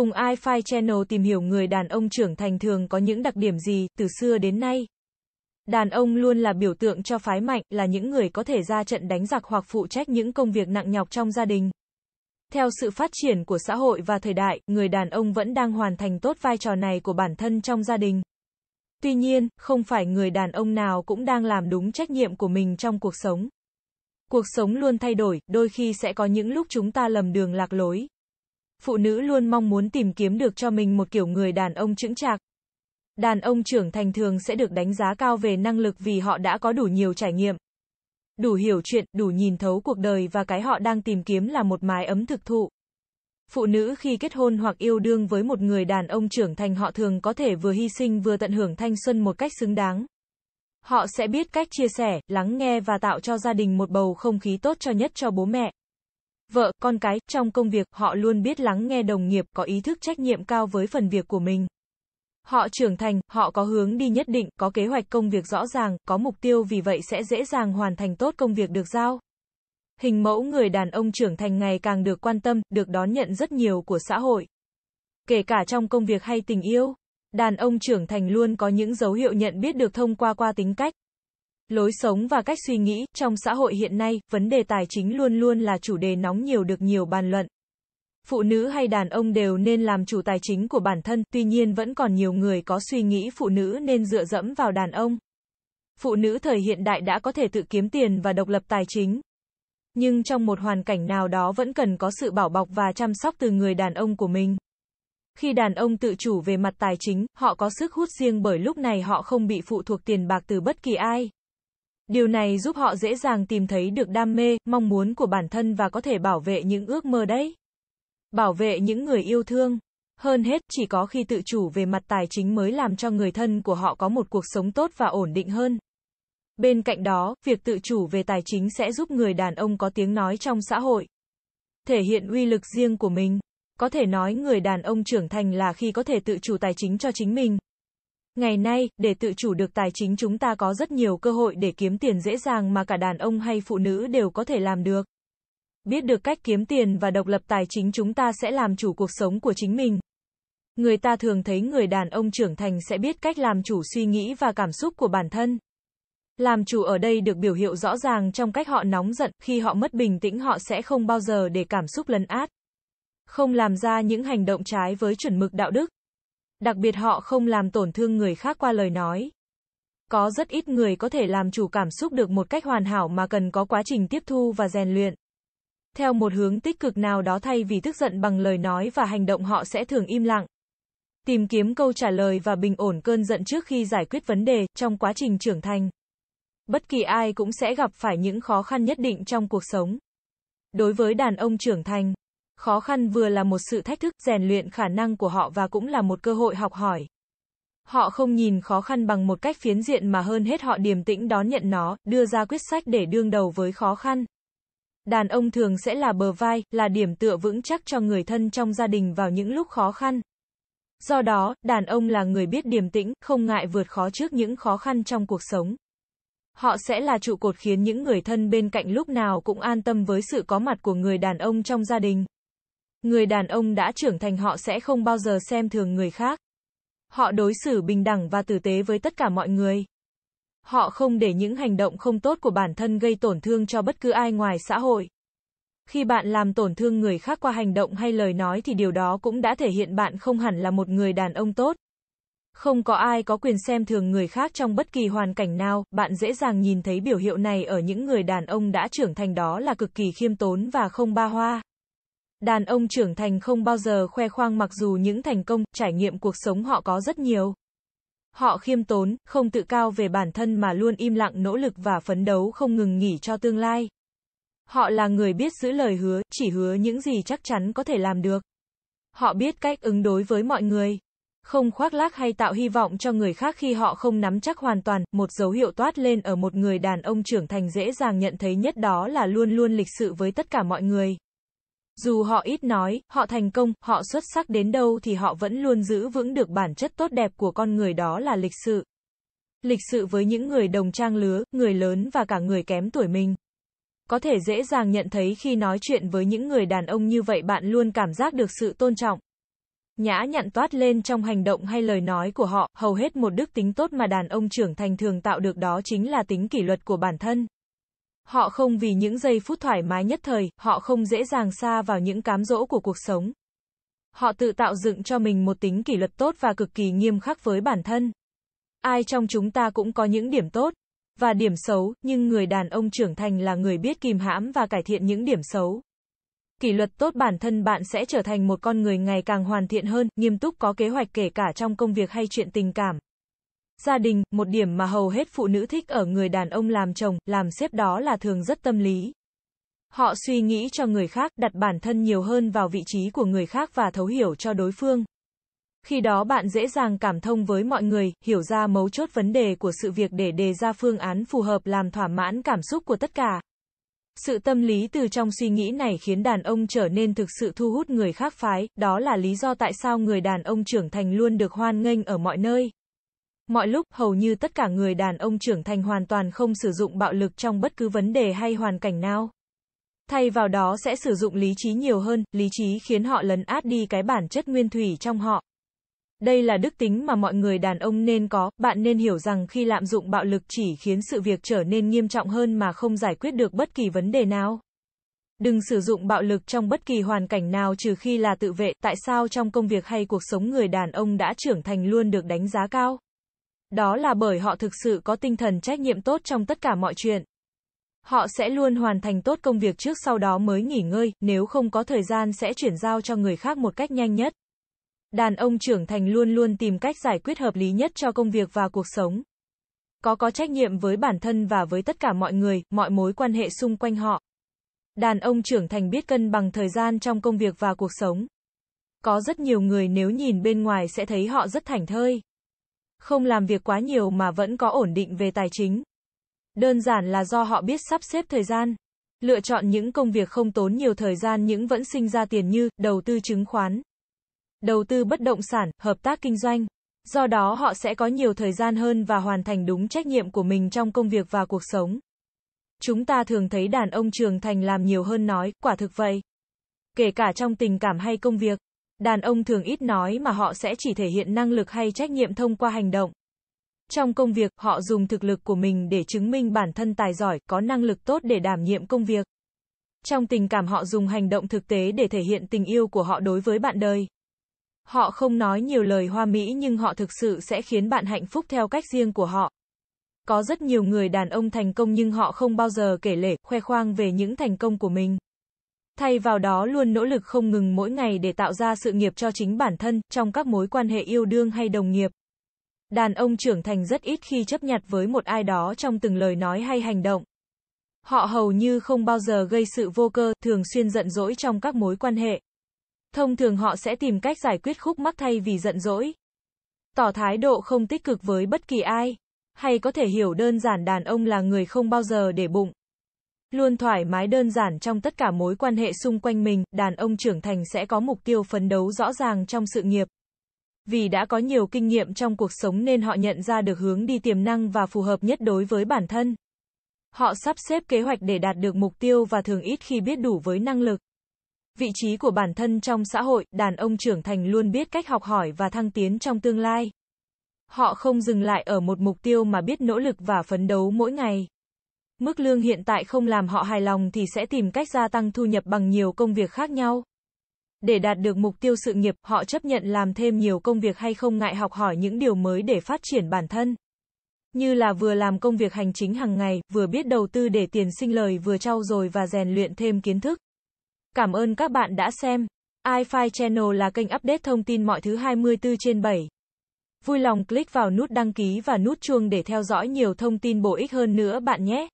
Cùng iFi Channel tìm hiểu người đàn ông trưởng thành thường có những đặc điểm gì, từ xưa đến nay. Đàn ông luôn là biểu tượng cho phái mạnh, là những người có thể ra trận đánh giặc hoặc phụ trách những công việc nặng nhọc trong gia đình. Theo sự phát triển của xã hội và thời đại, người đàn ông vẫn đang hoàn thành tốt vai trò này của bản thân trong gia đình. Tuy nhiên, không phải người đàn ông nào cũng đang làm đúng trách nhiệm của mình trong cuộc sống. Cuộc sống luôn thay đổi, đôi khi sẽ có những lúc chúng ta lầm đường lạc lối. Phụ nữ luôn mong muốn tìm kiếm được cho mình một kiểu người đàn ông chững chạc. Đàn ông trưởng thành thường sẽ được đánh giá cao về năng lực vì họ đã có đủ nhiều trải nghiệm. Đủ hiểu chuyện, đủ nhìn thấu cuộc đời và cái họ đang tìm kiếm là một mái ấm thực thụ. Phụ nữ khi kết hôn hoặc yêu đương với một người đàn ông trưởng thành họ thường có thể vừa hy sinh vừa tận hưởng thanh xuân một cách xứng đáng. Họ sẽ biết cách chia sẻ, lắng nghe và tạo cho gia đình một bầu không khí tốt cho nhất cho bố mẹ. Vợ, con cái, trong công việc, họ luôn biết lắng nghe đồng nghiệp, có ý thức trách nhiệm cao với phần việc của mình. Họ trưởng thành, họ có hướng đi nhất định, có kế hoạch công việc rõ ràng, có mục tiêu vì vậy sẽ dễ dàng hoàn thành tốt công việc được giao. Hình mẫu người đàn ông trưởng thành ngày càng được quan tâm, được đón nhận rất nhiều của xã hội. Kể cả trong công việc hay tình yêu, đàn ông trưởng thành luôn có những dấu hiệu nhận biết được thông qua qua tính cách, lối sống và cách suy nghĩ. Trong xã hội hiện nay, vấn đề tài chính luôn luôn là chủ đề nóng nhiều được nhiều bàn luận. Phụ nữ hay đàn ông đều nên làm chủ tài chính của bản thân, tuy nhiên vẫn còn nhiều người có suy nghĩ phụ nữ nên dựa dẫm vào đàn ông. Phụ nữ thời hiện đại đã có thể tự kiếm tiền và độc lập tài chính. Nhưng trong một hoàn cảnh nào đó vẫn cần có sự bảo bọc và chăm sóc từ người đàn ông của mình. Khi đàn ông tự chủ về mặt tài chính, họ có sức hút riêng bởi lúc này họ không bị phụ thuộc tiền bạc từ bất kỳ ai. Điều này giúp họ dễ dàng tìm thấy được đam mê, mong muốn của bản thân và có thể bảo vệ những ước mơ đấy. Bảo vệ những người yêu thương. Hơn hết, chỉ có khi tự chủ về mặt tài chính mới làm cho người thân của họ có một cuộc sống tốt và ổn định hơn. Bên cạnh đó, việc tự chủ về tài chính sẽ giúp người đàn ông có tiếng nói trong xã hội. Thể hiện uy lực riêng của mình. Có thể nói người đàn ông trưởng thành là khi có thể tự chủ tài chính cho chính mình. Ngày nay, để tự chủ được tài chính chúng ta có rất nhiều cơ hội để kiếm tiền dễ dàng mà cả đàn ông hay phụ nữ đều có thể làm được. Biết được cách kiếm tiền và độc lập tài chính chúng ta sẽ làm chủ cuộc sống của chính mình. Người ta thường thấy người đàn ông trưởng thành sẽ biết cách làm chủ suy nghĩ và cảm xúc của bản thân. Làm chủ ở đây được biểu hiện rõ ràng trong cách họ nóng giận, khi họ mất bình tĩnh họ sẽ không bao giờ để cảm xúc lấn át. Không làm ra những hành động trái với chuẩn mực đạo đức. Đặc biệt họ không làm tổn thương người khác qua lời nói. Có rất ít người có thể làm chủ cảm xúc được một cách hoàn hảo mà cần có quá trình tiếp thu và rèn luyện. Theo một hướng tích cực nào đó thay vì tức giận bằng lời nói và hành động họ sẽ thường im lặng. Tìm kiếm câu trả lời và bình ổn cơn giận trước khi giải quyết vấn đề, trong quá trình trưởng thành. Bất kỳ ai cũng sẽ gặp phải những khó khăn nhất định trong cuộc sống. Đối với đàn ông trưởng thành, khó khăn vừa là một sự thách thức rèn luyện khả năng của họ và cũng là một cơ hội học hỏi. Họ không nhìn khó khăn bằng một cách phiến diện mà hơn hết họ điềm tĩnh đón nhận nó, đưa ra quyết sách để đương đầu với khó khăn. Đàn ông thường sẽ là bờ vai, là điểm tựa vững chắc cho người thân trong gia đình vào những lúc khó khăn. Do đó, đàn ông là người biết điềm tĩnh, không ngại vượt khó trước những khó khăn trong cuộc sống. Họ sẽ là trụ cột khiến những người thân bên cạnh lúc nào cũng an tâm với sự có mặt của người đàn ông trong gia đình. Người đàn ông đã trưởng thành họ sẽ không bao giờ xem thường người khác. Họ đối xử bình đẳng và tử tế với tất cả mọi người. Họ không để những hành động không tốt của bản thân gây tổn thương cho bất cứ ai ngoài xã hội. Khi bạn làm tổn thương người khác qua hành động hay lời nói thì điều đó cũng đã thể hiện bạn không hẳn là một người đàn ông tốt. Không có ai có quyền xem thường người khác trong bất kỳ hoàn cảnh nào, bạn dễ dàng nhìn thấy biểu hiệu này ở những người đàn ông đã trưởng thành đó là cực kỳ khiêm tốn và không ba hoa. Đàn ông trưởng thành không bao giờ khoe khoang mặc dù những thành công, trải nghiệm cuộc sống họ có rất nhiều. Họ khiêm tốn, không tự cao về bản thân mà luôn im lặng nỗ lực và phấn đấu không ngừng nghỉ cho tương lai. Họ là người biết giữ lời hứa, chỉ hứa những gì chắc chắn có thể làm được. Họ biết cách ứng đối với mọi người. Không khoác lác hay tạo hy vọng cho người khác khi họ không nắm chắc hoàn toàn, một dấu hiệu toát lên ở một người đàn ông trưởng thành dễ dàng nhận thấy nhất đó là luôn luôn lịch sự với tất cả mọi người. Dù họ ít nói, họ thành công, họ xuất sắc đến đâu thì họ vẫn luôn giữ vững được bản chất tốt đẹp của con người đó là lịch sự. Lịch sự với những người đồng trang lứa, người lớn và cả người kém tuổi mình. Có thể dễ dàng nhận thấy khi nói chuyện với những người đàn ông như vậy bạn luôn cảm giác được sự tôn trọng. nhã nhặn toát lên trong hành động hay lời nói của họ, hầu hết một đức tính tốt mà đàn ông trưởng thành thường tạo được đó chính là tính kỷ luật của bản thân. Họ không vì những giây phút thoải mái nhất thời, họ không dễ dàng xa vào những cám dỗ của cuộc sống. Họ tự tạo dựng cho mình một tính kỷ luật tốt và cực kỳ nghiêm khắc với bản thân. Ai trong chúng ta cũng có những điểm tốt và điểm xấu, nhưng người đàn ông trưởng thành là người biết kìm hãm và cải thiện những điểm xấu. Kỷ luật tốt bản thân bạn sẽ trở thành một con người ngày càng hoàn thiện hơn, nghiêm túc có kế hoạch kể cả trong công việc hay chuyện tình cảm. Gia đình, một điểm mà hầu hết phụ nữ thích ở người đàn ông làm chồng, làm xếp đó là thường rất tâm lý. Họ suy nghĩ cho người khác, đặt bản thân nhiều hơn vào vị trí của người khác và thấu hiểu cho đối phương. Khi đó bạn dễ dàng cảm thông với mọi người, hiểu ra mấu chốt vấn đề của sự việc để đề ra phương án phù hợp làm thỏa mãn cảm xúc của tất cả. Sự tâm lý từ trong suy nghĩ này khiến đàn ông trở nên thực sự thu hút người khác phái, đó là lý do tại sao người đàn ông trưởng thành luôn được hoan nghênh ở mọi nơi. Mọi lúc, hầu như tất cả người đàn ông trưởng thành hoàn toàn không sử dụng bạo lực trong bất cứ vấn đề hay hoàn cảnh nào. Thay vào đó sẽ sử dụng lý trí nhiều hơn, lý trí khiến họ lấn át đi cái bản chất nguyên thủy trong họ. Đây là đức tính mà mọi người đàn ông nên có, bạn nên hiểu rằng khi lạm dụng bạo lực chỉ khiến sự việc trở nên nghiêm trọng hơn mà không giải quyết được bất kỳ vấn đề nào. Đừng sử dụng bạo lực trong bất kỳ hoàn cảnh nào trừ khi là tự vệ, tại sao trong công việc hay cuộc sống người đàn ông đã trưởng thành luôn được đánh giá cao? Đó là bởi họ thực sự có tinh thần trách nhiệm tốt trong tất cả mọi chuyện. Họ sẽ luôn hoàn thành tốt công việc trước sau đó mới nghỉ ngơi, nếu không có thời gian sẽ chuyển giao cho người khác một cách nhanh nhất. Đàn ông trưởng thành luôn luôn tìm cách giải quyết hợp lý nhất cho công việc và cuộc sống. Có có trách nhiệm với bản thân và với tất cả mọi người, mọi mối quan hệ xung quanh họ. Đàn ông trưởng thành biết cân bằng thời gian trong công việc và cuộc sống. Có rất nhiều người nếu nhìn bên ngoài sẽ thấy họ rất thảnh thơi. Không làm việc quá nhiều mà vẫn có ổn định về tài chính. Đơn giản là do họ biết sắp xếp thời gian. Lựa chọn những công việc không tốn nhiều thời gian nhưng vẫn sinh ra tiền như đầu tư chứng khoán, đầu tư bất động sản, hợp tác kinh doanh. Do đó họ sẽ có nhiều thời gian hơn và hoàn thành đúng trách nhiệm của mình trong công việc và cuộc sống. Chúng ta thường thấy đàn ông trưởng thành làm nhiều hơn nói, quả thực vậy. Kể cả trong tình cảm hay công việc, đàn ông thường ít nói mà họ sẽ chỉ thể hiện năng lực hay trách nhiệm thông qua hành động. Trong công việc, họ dùng thực lực của mình để chứng minh bản thân tài giỏi, có năng lực tốt để đảm nhiệm công việc. Trong tình cảm họ dùng hành động thực tế để thể hiện tình yêu của họ đối với bạn đời. Họ không nói nhiều lời hoa mỹ nhưng họ thực sự sẽ khiến bạn hạnh phúc theo cách riêng của họ. Có rất nhiều người đàn ông thành công nhưng họ không bao giờ kể lể, khoe khoang về những thành công của mình. Thay vào đó luôn nỗ lực không ngừng mỗi ngày để tạo ra sự nghiệp cho chính bản thân, trong các mối quan hệ yêu đương hay đồng nghiệp. Đàn ông trưởng thành rất ít khi chấp nhặt với một ai đó trong từng lời nói hay hành động. Họ hầu như không bao giờ gây sự vô cơ, thường xuyên giận dỗi trong các mối quan hệ. Thông thường họ sẽ tìm cách giải quyết khúc mắc thay vì giận dỗi. Tỏ thái độ không tích cực với bất kỳ ai. Hay có thể hiểu đơn giản đàn ông là người không bao giờ để bụng. Luôn thoải mái đơn giản trong tất cả mối quan hệ xung quanh mình, đàn ông trưởng thành sẽ có mục tiêu phấn đấu rõ ràng trong sự nghiệp. Vì đã có nhiều kinh nghiệm trong cuộc sống nên họ nhận ra được hướng đi tiềm năng và phù hợp nhất đối với bản thân. Họ sắp xếp kế hoạch để đạt được mục tiêu và thường ít khi biết đủ với năng lực. Vị trí của bản thân trong xã hội, đàn ông trưởng thành luôn biết cách học hỏi và thăng tiến trong tương lai. Họ không dừng lại ở một mục tiêu mà biết nỗ lực và phấn đấu mỗi ngày. Mức lương hiện tại không làm họ hài lòng thì sẽ tìm cách gia tăng thu nhập bằng nhiều công việc khác nhau. Để đạt được mục tiêu sự nghiệp, họ chấp nhận làm thêm nhiều công việc hay không ngại học hỏi những điều mới để phát triển bản thân. Như là vừa làm công việc hành chính hàng ngày, vừa biết đầu tư để tiền sinh lời vừa trau dồi và rèn luyện thêm kiến thức. Cảm ơn các bạn đã xem. iFi Channel là kênh update thông tin mọi thứ 24 trên 7. Vui lòng click vào nút đăng ký và nút chuông để theo dõi nhiều thông tin bổ ích hơn nữa bạn nhé.